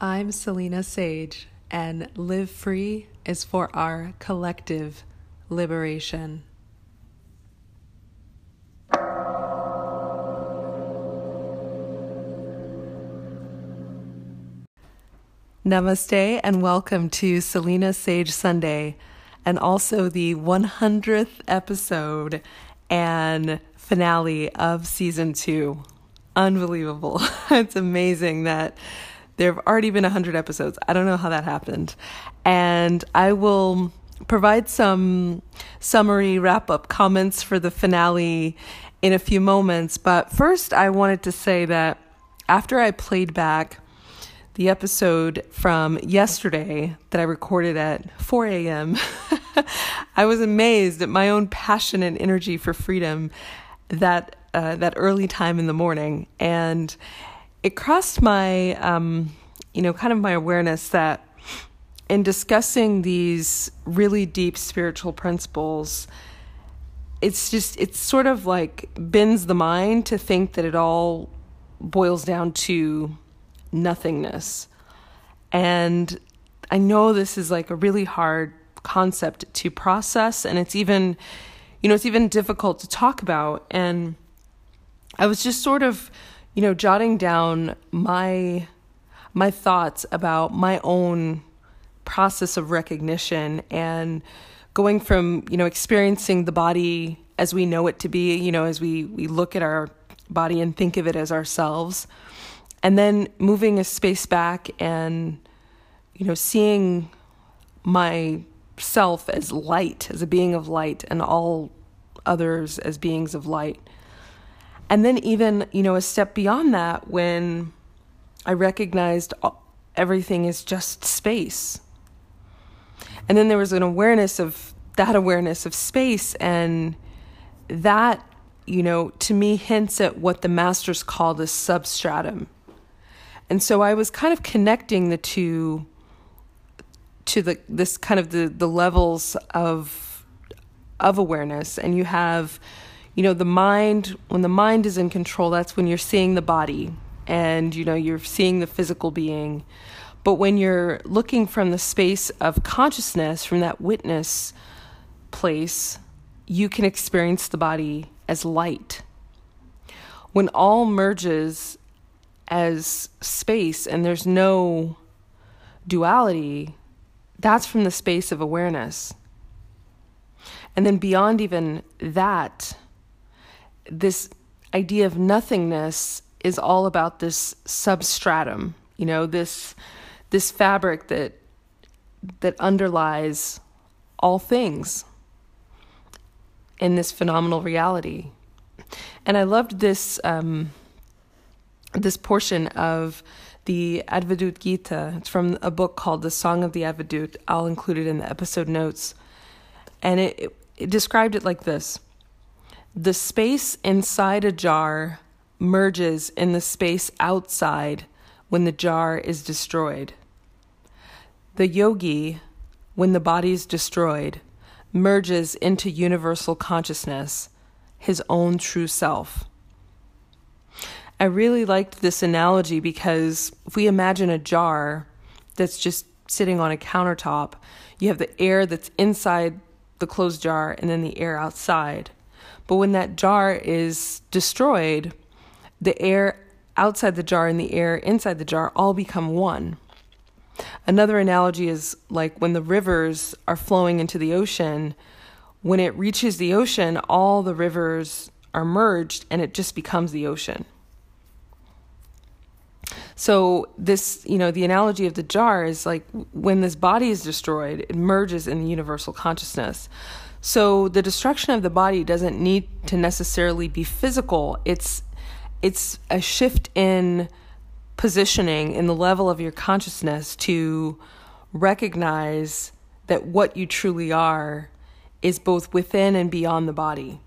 I'm Selena Sage, and Live Free is for our collective liberation. Namaste, and welcome to Selena Sage Sunday, and also the 100th episode and finale of season two. Unbelievable. it's amazing that there have already been 100 episodes. I don't know how that happened. And I will provide some summary wrap up comments for the finale in a few moments. But first, I wanted to say that after I played back the episode from yesterday that I recorded at 4 a.m., I was amazed at my own passion and energy for freedom that uh, that early time in the morning, and it crossed my, um, you know, kind of my awareness that in discussing these really deep spiritual principles, it's just, it's sort of like bends the mind to think that it all boils down to nothingness. And I know this is like a really hard concept to process, and it's even, you know, it's even difficult to talk about. And I was just sort of you know, jotting down my my thoughts about my own process of recognition and going from, you know, experiencing the body as we know it to be, you know, as we we look at our body and think of it as ourselves, and then moving a space back and you know, seeing myself as light, as a being of light and all others as beings of light and then, even, you know, a step beyond that, when I recognized everything is just space. And then there was an awareness of that awareness of space, and that, you know, to me hints at what the masters call the substratum. And so I was kind of connecting the two to the this kind of the the levels of of awareness and you have you know the mind when the mind is in control that's when you're seeing the body and you know you're seeing the physical being. But when you're looking from the space of consciousness from that witness place you can experience the body as light. When all merges as space and there's no duality that's from the space of awareness. And then beyond even that this idea of nothingness is all about this substratum, you know, this this fabric that that underlies all things in this phenomenal reality. And I loved this um, this portion of the Advaita Gita. It's from a book called The Song of the Advaita. I'll include it in the episode notes. And it, it, it described it like this the space inside a jar merges in the space outside when the jar is destroyed. The yogi, when the body is destroyed, merges into universal consciousness, his own true self. I really liked this analogy because if we imagine a jar that's just sitting on a countertop, you have the air that's inside the closed jar and then the air outside. But when that jar is destroyed, the air outside the jar and the air inside the jar all become one. Another analogy is like when the rivers are flowing into the ocean, when it reaches the ocean, all the rivers are merged and it just becomes the ocean. So, this, you know, the analogy of the jar is like when this body is destroyed, it merges in the universal consciousness. So the destruction of the body doesn't need to necessarily be physical. It's it's a shift in positioning in the level of your consciousness to recognize that what you truly are is both within and beyond the body.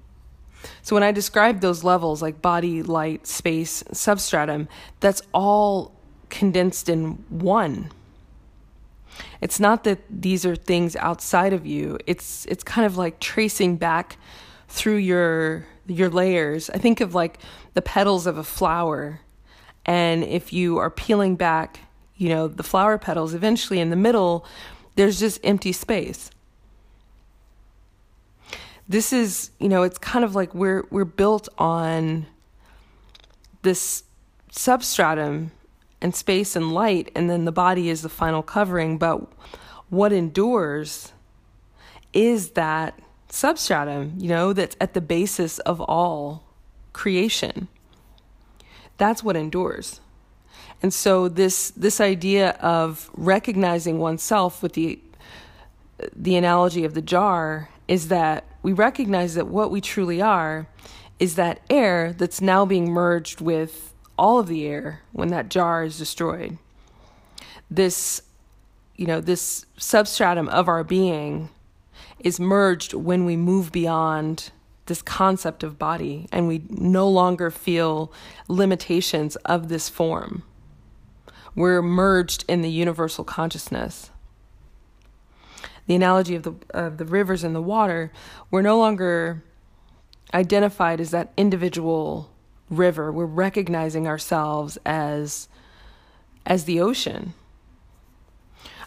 So when I describe those levels like body, light, space, substratum, that's all condensed in one. It's not that these are things outside of you. It's it's kind of like tracing back through your your layers. I think of like the petals of a flower. And if you are peeling back, you know, the flower petals, eventually in the middle, there's just empty space. This is, you know, it's kind of like we're we're built on this substratum and space and light, and then the body is the final covering. But what endures is that substratum, you know, that's at the basis of all creation. That's what endures. And so this this idea of recognizing oneself with the the analogy of the jar is that we recognize that what we truly are is that air that's now being merged with all of the air when that jar is destroyed. This you know, this substratum of our being is merged when we move beyond this concept of body and we no longer feel limitations of this form. We're merged in the universal consciousness. The analogy of the of the rivers and the water, we're no longer identified as that individual river. We're recognizing ourselves as as the ocean.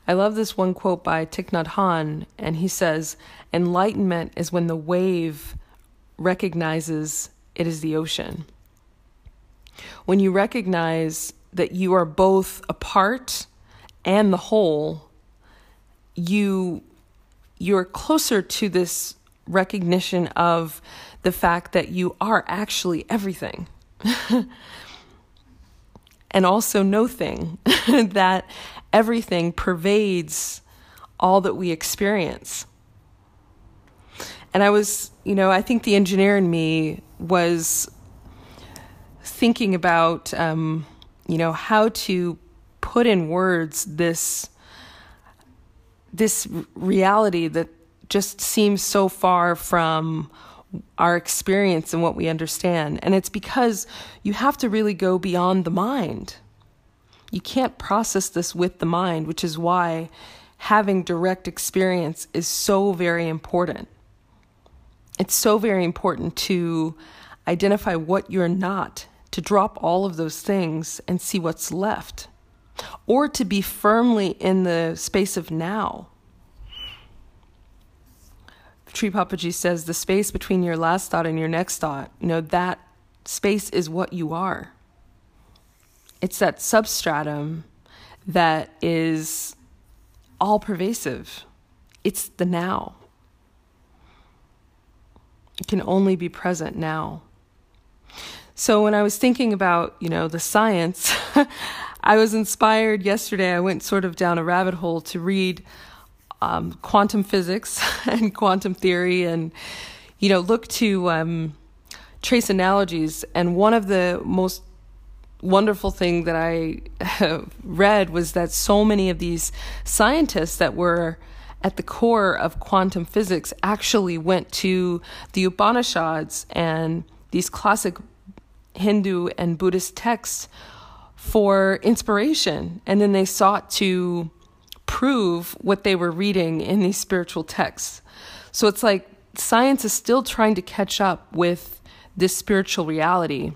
I love this one quote by Thich Nhat Hanh he says, Enlightenment is when the wave recognizes it is the ocean. When you recognize that you are both a part and the whole, you you're closer to this recognition of the fact that you are actually everything. and also no thing that everything pervades all that we experience. And I was, you know, I think the engineer in me was thinking about, um, you know, how to put in words this this reality that just seems so far from our experience and what we understand. And it's because you have to really go beyond the mind. You can't process this with the mind, which is why having direct experience is so very important. It's so very important to identify what you're not, to drop all of those things and see what's left, or to be firmly in the space of now. Sri Papaji says the space between your last thought and your next thought, you know, that space is what you are. It's that substratum that is all pervasive. It's the now. It can only be present now. So when I was thinking about, you know, the science, I was inspired yesterday. I went sort of down a rabbit hole to read um, quantum physics and quantum theory and, you know, look to um, trace analogies. And one of the most wonderful thing that I read was that so many of these scientists that were at the core of quantum physics actually went to the Upanishads and these classic Hindu and Buddhist texts for inspiration. And then they sought to prove what they were reading in these spiritual texts. So it's like science is still trying to catch up with this spiritual reality.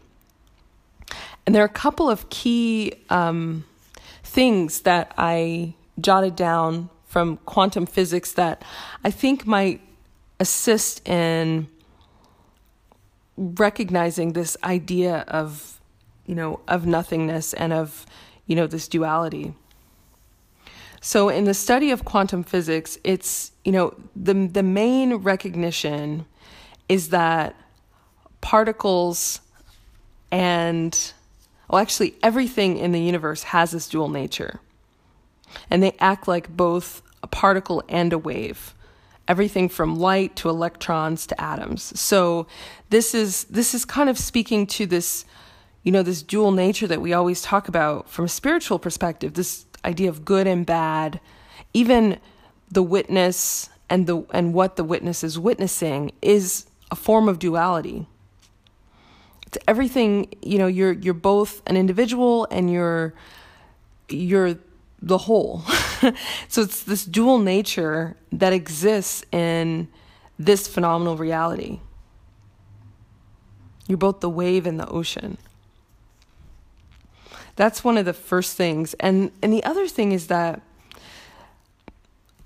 And there are a couple of key um, things that I jotted down from quantum physics that I think might assist in recognizing this idea of, you know, of nothingness and of, you know, this duality. So in the study of quantum physics, it's, you know, the the main recognition is that particles and well, actually, everything in the universe has this dual nature. And they act like both a particle and a wave. Everything from light to electrons to atoms. So this is this is kind of speaking to this, you know, this dual nature that we always talk about from a spiritual perspective, this idea of good and bad, even the witness and the and what the witness is witnessing is a form of duality. It's everything you know you're you're both an individual and you're you're the whole. So it's this dual nature that exists in this phenomenal reality. You're both the wave and the ocean That's one of the first things. And and the other thing is that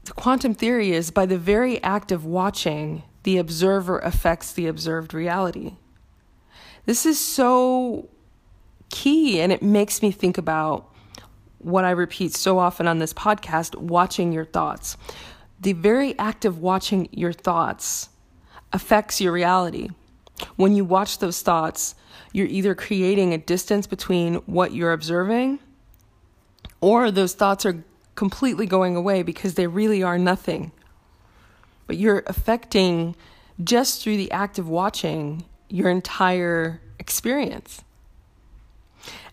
the quantum theory is by the very act of watching, the observer affects the observed reality. This is so key and it makes me think about what I repeat so often on this podcast watching your thoughts. The very act of watching your thoughts affects your reality. When you watch those thoughts, you're either creating a distance between what you're observing or those thoughts are completely going away because they really are nothing. But you're affecting just through the act of watching your entire experience.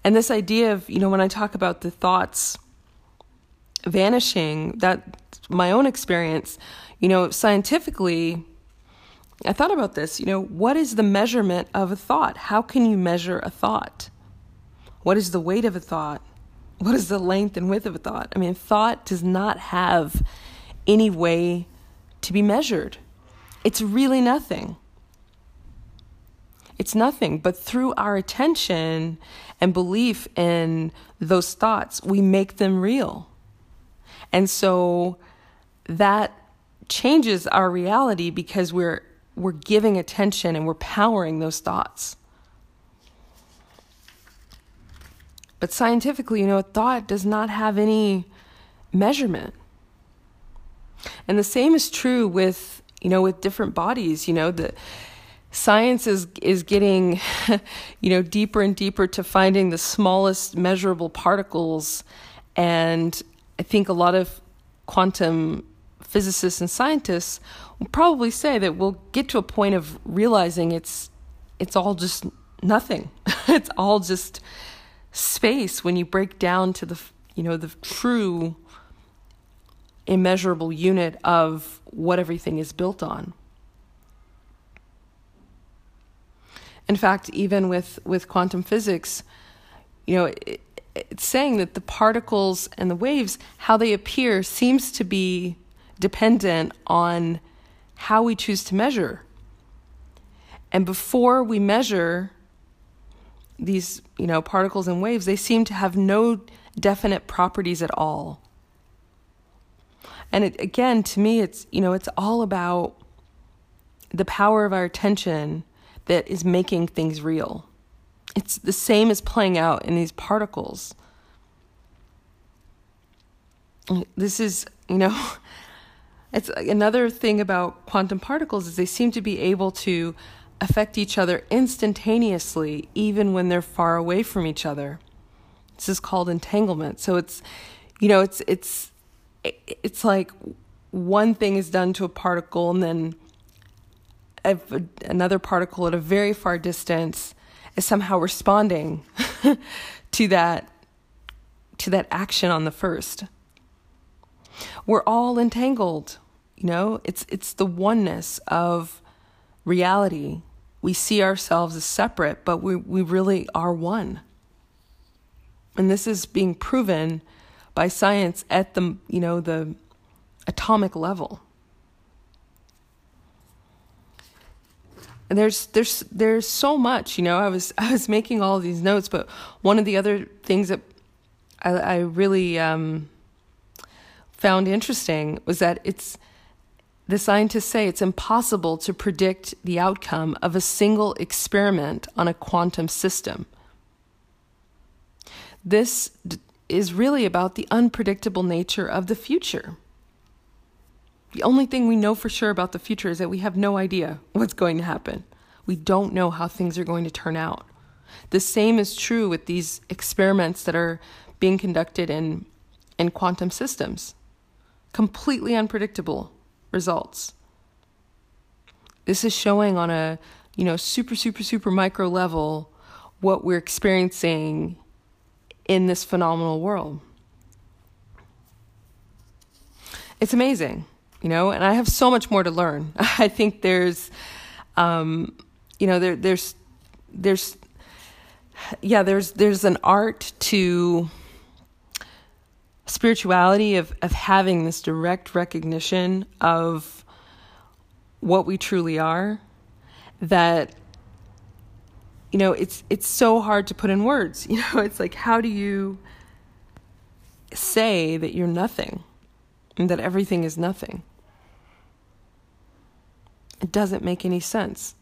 And this idea of, you know, when I talk about the thoughts vanishing, that my own experience, you know, scientifically, I thought about this, you know, what is the measurement of a thought? How can you measure a thought? What is the weight of a thought? What is the length and width of a thought? I mean, thought does not have any way to be measured. It's really nothing. It's nothing. But through our attention and belief in those thoughts, we make them real. And so that changes our reality because we're we're giving attention and we're powering those thoughts. But scientifically, you know, thought does not have any measurement. And the same is true with, you know, with different bodies, you know, the science is is getting you know deeper and deeper to finding the smallest measurable particles and I think a lot of quantum physicists and scientists will probably say that we'll get to a point of realizing it's it's all just nothing. it's all just space when you break down to the you know the true immeasurable unit of what everything is built on. In fact, even with with quantum physics, you know, it, it's saying that the particles and the waves, how they appear, seems to be dependent on how we choose to measure. And before we measure these, you know, particles and waves, they seem to have no definite properties at all. And it, again, to me, it's, you know, it's all about the power of our attention that is making things real. It's the same as playing out in these particles. This is, you know, it's another thing about quantum particles is they seem to be able to affect each other instantaneously, even when they're far away from each other. This is called entanglement. So it's, you know, it's it's it's like one thing is done to a particle, and then another particle at a very far distance is somehow responding to that to that action on the first. We're all entangled, you know? It's it's the oneness of reality we see ourselves as separate, but we, we really are one. And this is being proven by science at the you know the atomic level. And there's there's there's so much, you know. I was I was making all these notes, but one of the other things that I, I really um, found interesting was that it's the scientists say it's impossible to predict the outcome of a single experiment on a quantum system. This is really about the unpredictable nature of the future. The only thing we know for sure about the future is that we have no idea what's going to happen. We don't know how things are going to turn out. The same is true with these experiments that are being conducted in, in quantum systems. Completely unpredictable results. This is showing on a, you know, super, super, super micro level what we're experiencing in this phenomenal world. It's amazing, you know, and I have so much more to learn. I think there's, um, you know, there, there's, there's, yeah, there's, there's an art to spirituality of, of having this direct recognition of what we truly are that you know, it's it's so hard to put in words. You know, it's like how do you say that you're nothing and that everything is nothing? It doesn't make any sense.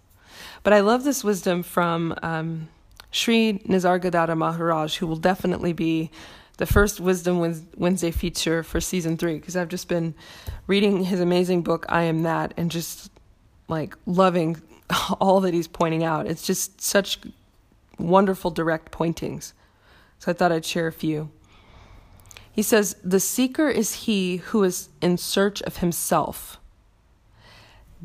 But I love this wisdom from um, Sri Nisargadatta Maharaj, who will definitely be the first Wisdom Wednesday feature for season three, because I've just been reading his amazing book, I Am That, and just like loving all that he's pointing out. It's just such wonderful direct pointings. So I thought I'd share a few. He says, The seeker is he who is in search of himself.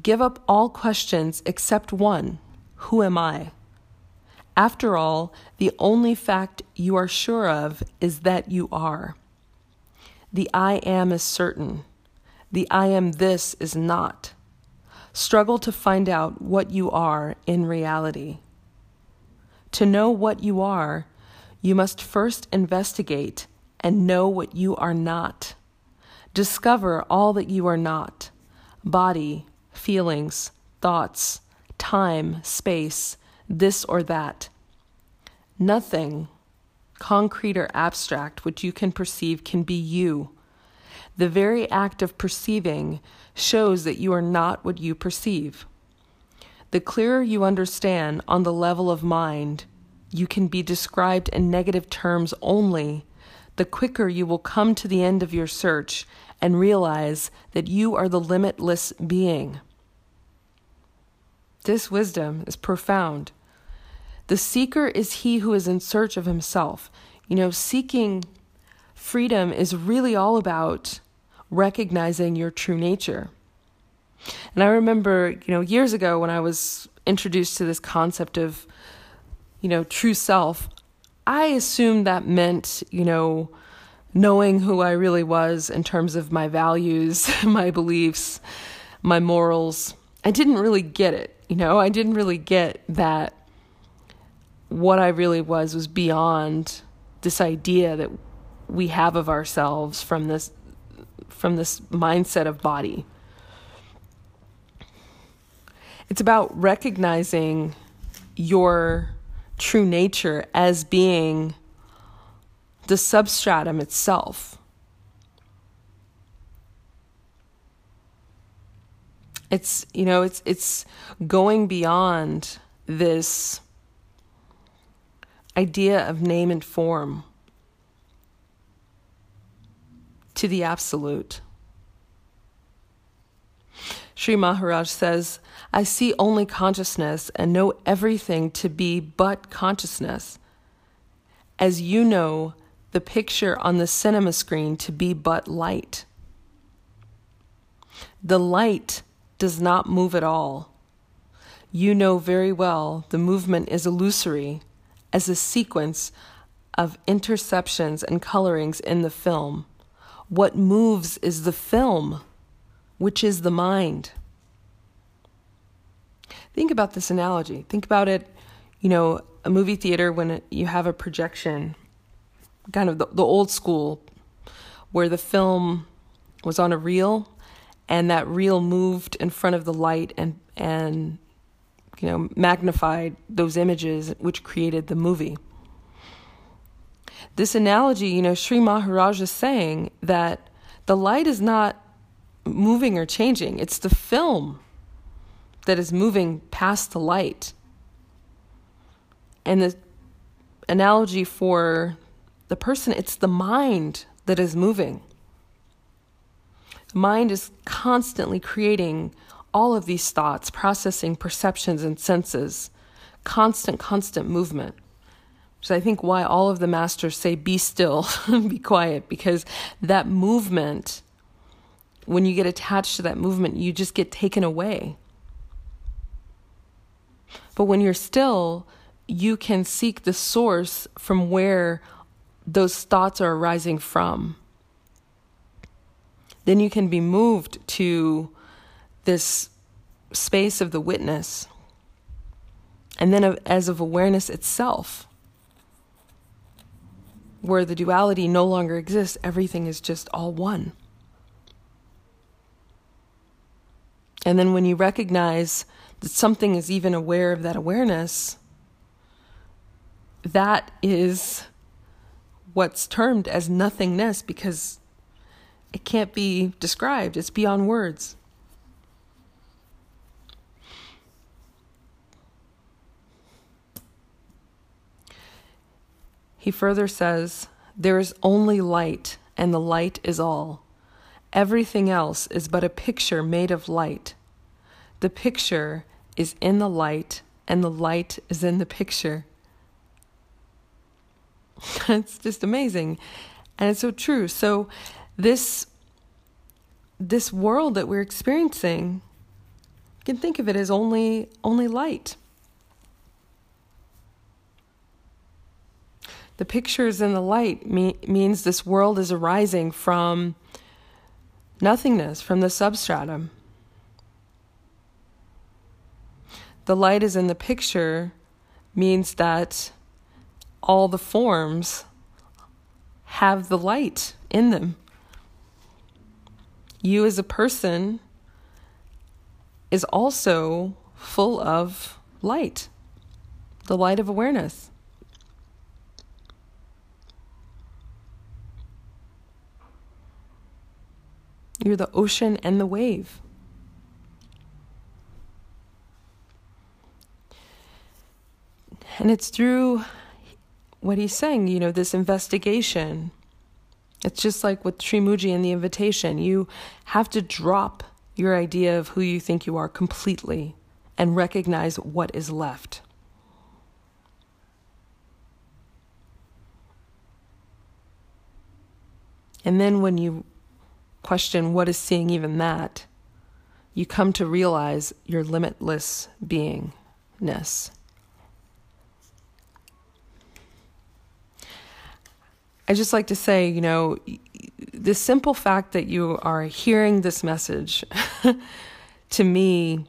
Give up all questions except one Who am I? After all, the only fact you are sure of is that you are. The I am is certain. The I am this is not. Struggle to find out what you are in reality. To know what you are, you must first investigate and know what you are not. Discover all that you are not body, feelings, thoughts, time, space, this or that. Nothing, concrete or abstract, which you can perceive can be you. The very act of perceiving shows that you are not what you perceive. The clearer you understand on the level of mind, you can be described in negative terms only, the quicker you will come to the end of your search and realize that you are the limitless being. This wisdom is profound. The seeker is he who is in search of himself. You know, seeking freedom is really all about recognizing your true nature. And I remember, you know, years ago when I was introduced to this concept of, you know, true self, I assumed that meant, you know, knowing who I really was in terms of my values, my beliefs, my morals. I didn't really get it, you know, I didn't really get that what I really was was beyond this idea that we have of ourselves from this from this mindset of body. It's about recognizing your true nature as being the substratum itself. It's you know it's it's going beyond this idea of name and form to the absolute. Sri Maharaj says, I see only consciousness and know everything to be but consciousness. As you know the picture on the cinema screen to be but light. The light does not move at all. You know very well the movement is illusory as a sequence of interceptions and colorings in the film. What moves is the film which is the mind. Think about this analogy. Think about it, you know, a movie theater when you have a projection, kind of the, the old school, where the film was on a reel and that reel moved in front of the light and and you know magnified those images which created the movie this analogy you know sri maharaj is saying that the light is not moving or changing. It's the film that is moving past the light. And the analogy for the person, it's the mind that is moving. The mind is constantly creating all of these thoughts, processing perceptions and senses, constant, constant movement. So I think why all of the masters say, be still, be quiet, because that movement when you get attached to that movement, you just get taken away. But when you're still, you can seek the source from where those thoughts are arising from. Then you can be moved to this space of the witness. And then, as of awareness itself, where the duality no longer exists, everything is just all one. And then when you recognize that something is even aware of that awareness, that is what's termed as nothingness because it can't be described, it's beyond words. He further says, There is only light, and the light is all. Everything else is but a picture made of light. The picture is in the light, and the light is in the picture. it's just amazing. And it's so true. So this this world that we're experiencing, you can think of it as only only light. The pictures in the light me- means this world is arising from nothingness, from the substratum. The light is in the picture means that all the forms have the light in them. You, as a person, is also full of light, the light of awareness. You're the ocean and the wave. And it's through what he's saying, you know, this investigation. It's just like with Sri Mooji and the invitation. You have to drop your idea of who you think you are completely and recognize what is left. And then when you question what is seeing even that, you come to realize your limitless beingness. I just like to say, you know, the simple fact that you are hearing this message to me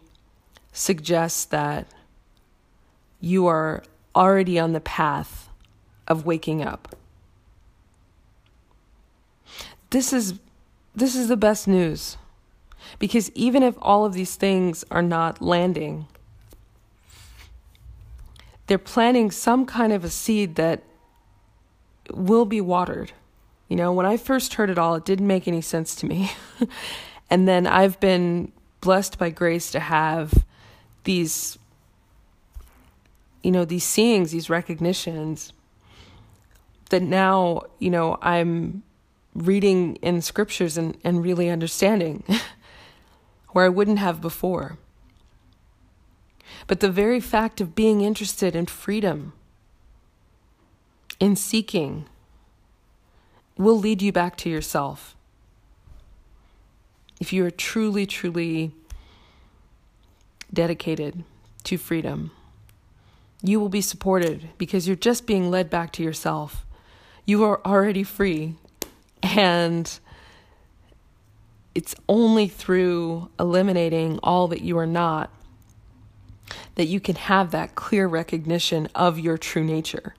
suggests that you are already on the path of waking up. This is this is the best news. Because even if all of these things are not landing, they're planting some kind of a seed that will be watered. You know, when I first heard it all, it didn't make any sense to me. and then I've been blessed by grace to have these, you know, these seeings, these recognitions that now, you know, I'm reading in scriptures and, and really understanding where I wouldn't have before. But the very fact of being interested in freedom in seeking will lead you back to yourself. If you are truly, truly dedicated to freedom, you will be supported because you're just being led back to yourself. You are already free, and it's only through eliminating all that you are not that you can have that clear recognition of your true nature.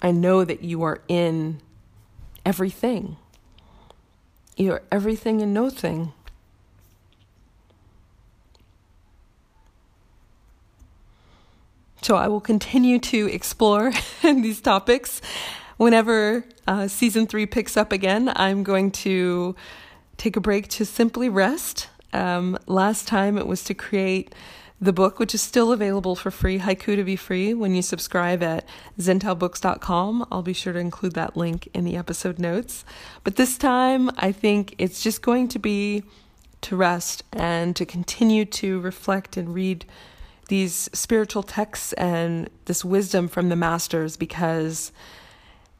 I know that you are in everything. You are everything and no thing. So I will continue to explore these topics. Whenever uh, season three picks up again, I'm going to take a break to simply rest. Um, last time it was to create the book, which is still available for free, Haiku to be free, when you subscribe at zentalbooks.com. I'll be sure to include that link in the episode notes. But this time, I think it's just going to be to rest and to continue to reflect and read these spiritual texts and this wisdom from the masters because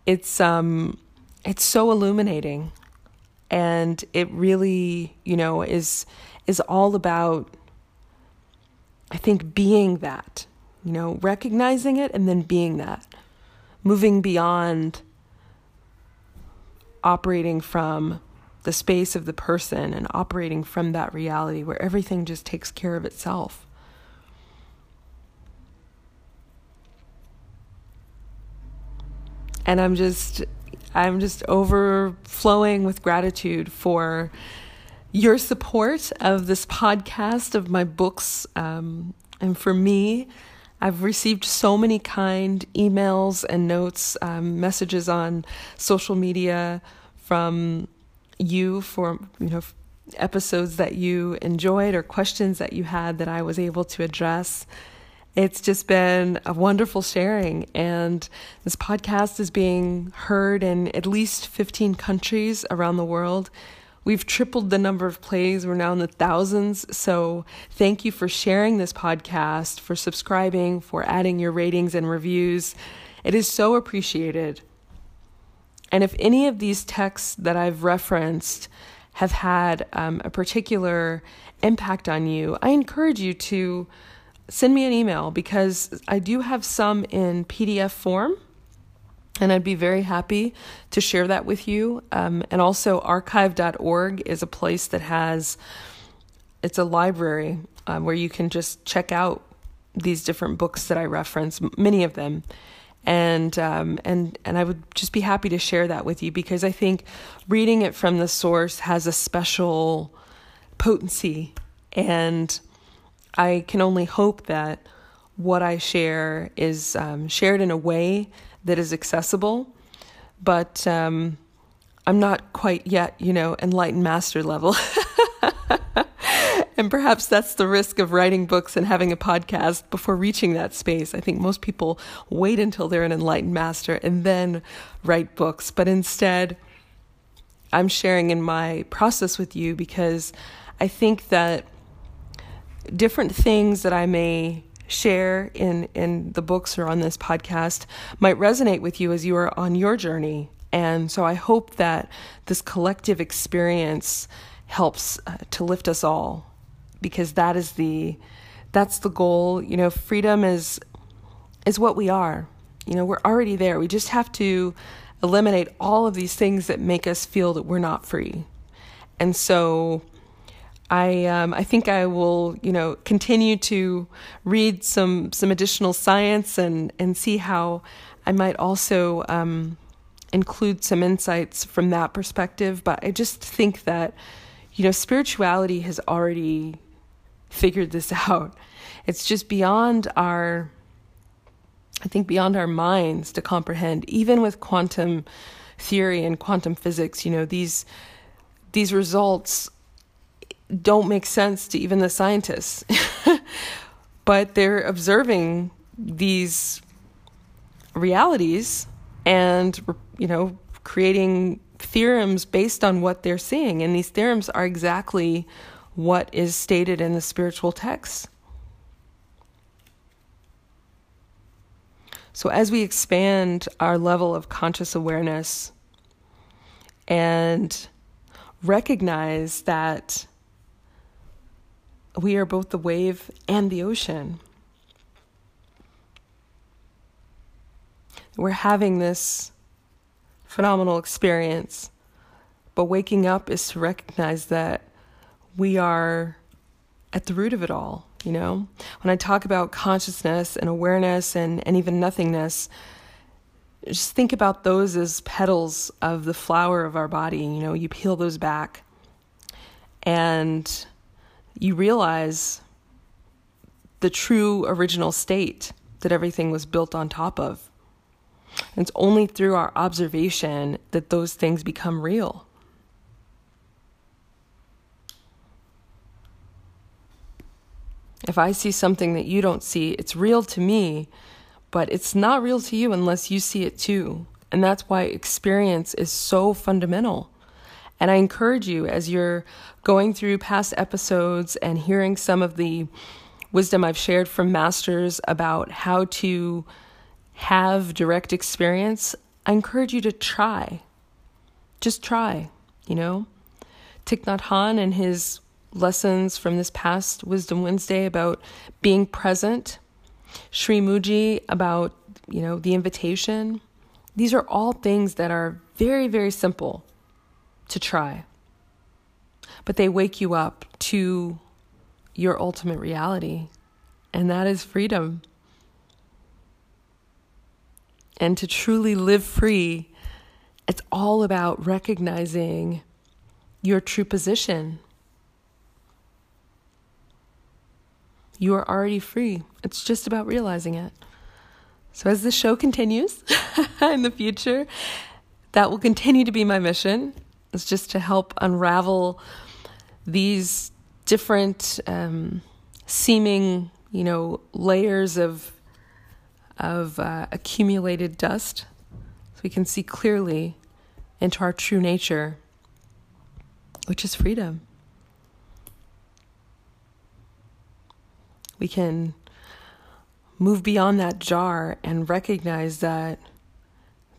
it's um it's so illuminating and it really you know is is all about I think being that, you know, recognizing it and then being that, moving beyond operating from the space of the person and operating from that reality where everything just takes care of itself. And I'm just I'm just overflowing with gratitude for your support of this podcast, of my books. Um, and for me, I've received so many kind emails and notes, um, messages on social media from you for you know episodes that you enjoyed or questions that you had that I was able to address. It's just been a wonderful sharing, and this podcast is being heard in at least 15 countries around the world. We've tripled the number of plays. We're now in the thousands. So, thank you for sharing this podcast, for subscribing, for adding your ratings and reviews. It is so appreciated. And if any of these texts that I've referenced have had um, a particular impact on you, I encourage you to send me an email because I do have some in PDF form. And I'd be very happy to share that with you. Um, and also, archive.org is a place that has, it's a library um, where you can just check out these different books that I reference, many of them and um, and and I would just be happy to share that with you because I think reading it from the source has a special potency, and I can only hope that what I share is um, shared in a way that is accessible, but um, I'm not quite yet, you know, enlightened master level. And perhaps that's the risk of writing books and having a podcast before reaching that space. I think most people wait until they're an enlightened master and then write books. But instead, I'm sharing in my process with you because I think that different things that I may share in, in the books or on this podcast might resonate with you as you are on your journey. And so I hope that this collective experience helps uh, to lift us all because that is the that's the goal. You know, freedom is is what we are. You know, we're already there. We just have to eliminate all of these things that make us feel that we're not free. And so I um, I think I will you know continue to read some some additional science and and see how I might also um, include some insights from that perspective. But I just think that you know spirituality has already figured this out. It's just beyond our, I think, beyond our minds to comprehend. Even with quantum theory and quantum physics, you know, these these results don't make sense to even the scientists. but they're observing these realities and you know creating theorems based on what they're seeing and these theorems are exactly what is stated in the spiritual texts. So, as we expand our level of conscious awareness and recognize that we are both the wave and the ocean, we're having this phenomenal experience. But waking up is to recognize that we are at the root of it all, you know? When I talk about consciousness and awareness and, and even nothingness, just think about those as petals of the flower of our body. You know, you peel those back and you realize the true original state that everything was built on top of. It's only through our observation that those things become real. If I see something that you don't see, it's real to me, but it's not real to you unless you see it too. And that's why experience is so fundamental. And I encourage you as you're going through past episodes and hearing some of the wisdom I've shared from masters about how to have direct experience, I encourage you to try. Just try, you know? Thich Nhat Hanh and his lessons from this past Wisdom Wednesday about being present, Sri Mooji about, you know, the invitation. These are all things that are very, very simple to try. But they wake you up to your ultimate reality, and that is freedom. And to truly live free, it's all about recognizing your true position You are already free. It's just about realizing it. So, as the show continues in the future, that will continue to be my mission. It's just to help unravel these different um, seeming, you know, layers of of uh, accumulated dust, so we can see clearly into our true nature, which is freedom. We can move beyond that jar and recognize that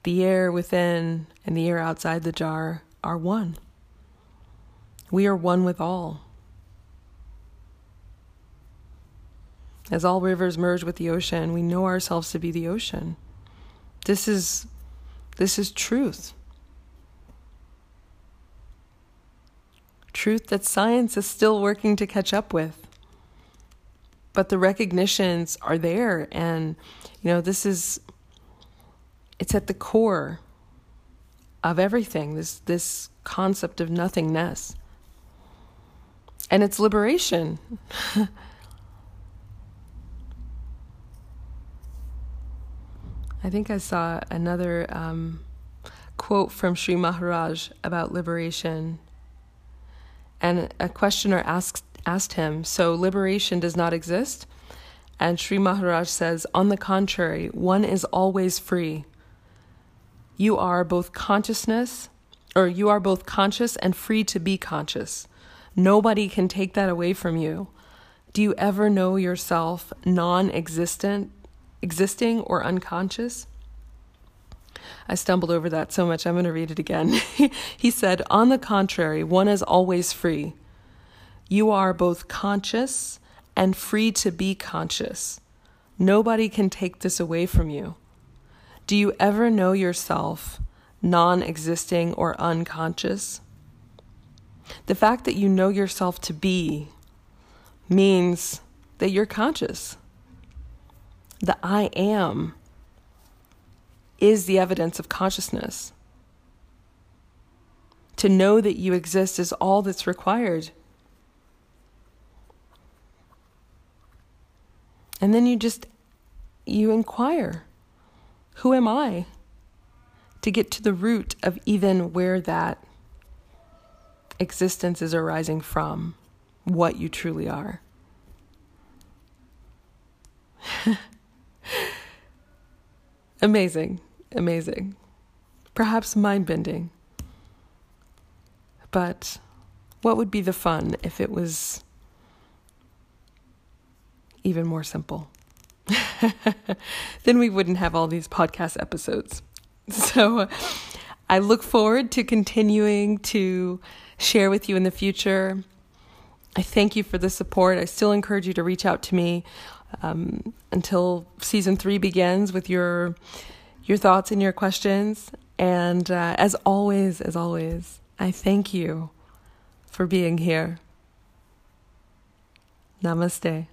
the air within and the air outside the jar are one. We are one with all. As all rivers merge with the ocean, we know ourselves to be the ocean. This is this is truth. Truth that science is still working to catch up with. But the recognitions are there and you know this is it's at the core of everything this this concept of nothingness and it's liberation I think I saw another um, quote from Sri Maharaj about liberation. And a questioner asked, asked him, So liberation does not exist? And Sri Maharaj says, On the contrary, one is always free. You are both consciousness, or you are both conscious and free to be conscious. Nobody can take that away from you. Do you ever know yourself non existent existing or unconscious. I stumbled over that so much, I'm going to read it again. he said, On the contrary, one is always free. You are both conscious and free to be conscious. Nobody can take this away from you. Do you ever know yourself non existing or unconscious? The fact that you know yourself to be means that you're conscious the I am is the evidence of consciousness. To know that you exist is all that's required. And then you just you inquire, who am I? To get to the root of even where that existence is arising from, what you truly are. Amazing, amazing. Perhaps mind bending. But what would be the fun if it was even more simple? then we wouldn't have all these podcast episodes. So I look forward to continuing to share with you in the future. I thank you for the support. I still encourage you to reach out to me um, until season three begins with your your thoughts and your questions. And uh, as always, as always, I thank you for being here. Namaste.